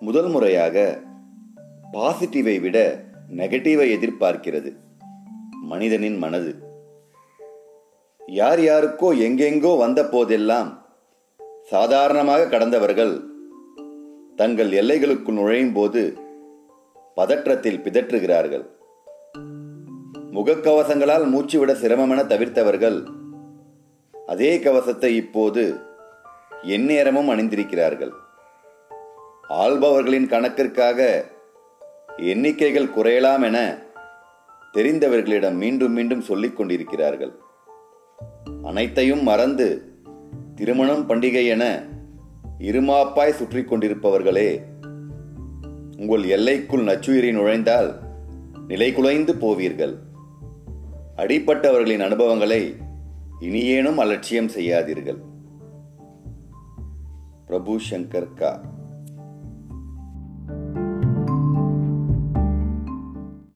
முதல் முறையாக பாசிட்டிவை விட நெகட்டிவை எதிர்பார்க்கிறது. மனிதனின் மனது. யார் யாருக்கோ எங்கெங்கோ வந்த போதெல்லாம் சாதாரணமாக கடந்தவர்கள் தங்கள் எல்லைகளுக்குள் நுழையும் போது பதற்றத்தில் பிதற்றுகிறார்கள். முகக்கவசங்களால் மூச்சுவிட சிரமமென தவிர்த்தவர்கள் அதே கவசத்தை இப்போது எந்நேரமும் அணிந்திருக்கிறார்கள். ஆள்பவர்களின் கணக்கிற்காக எண்ணிக்கைகள் குறையலாம் என தெரிந்தவர்களிடம் மீண்டும் மீண்டும் சொல்லிக் கொண்டிருக்கிறார்கள். அனைத்தையும் மறந்து திருமணம் பண்டிகை என இருமாப்பாய் சுற்றி கொண்டிருப்பவர்களே உங்கள் எல்லைக்குள் நச்சுயிரி நுழைந்தால் நிலை குலைந்து போவீர்கள். அடிப்பட்டவர்களின் அனுபவங்களை இனியேனும் அலட்சியம் செய்யாதீர்கள். பிரபு சங்கர் கா.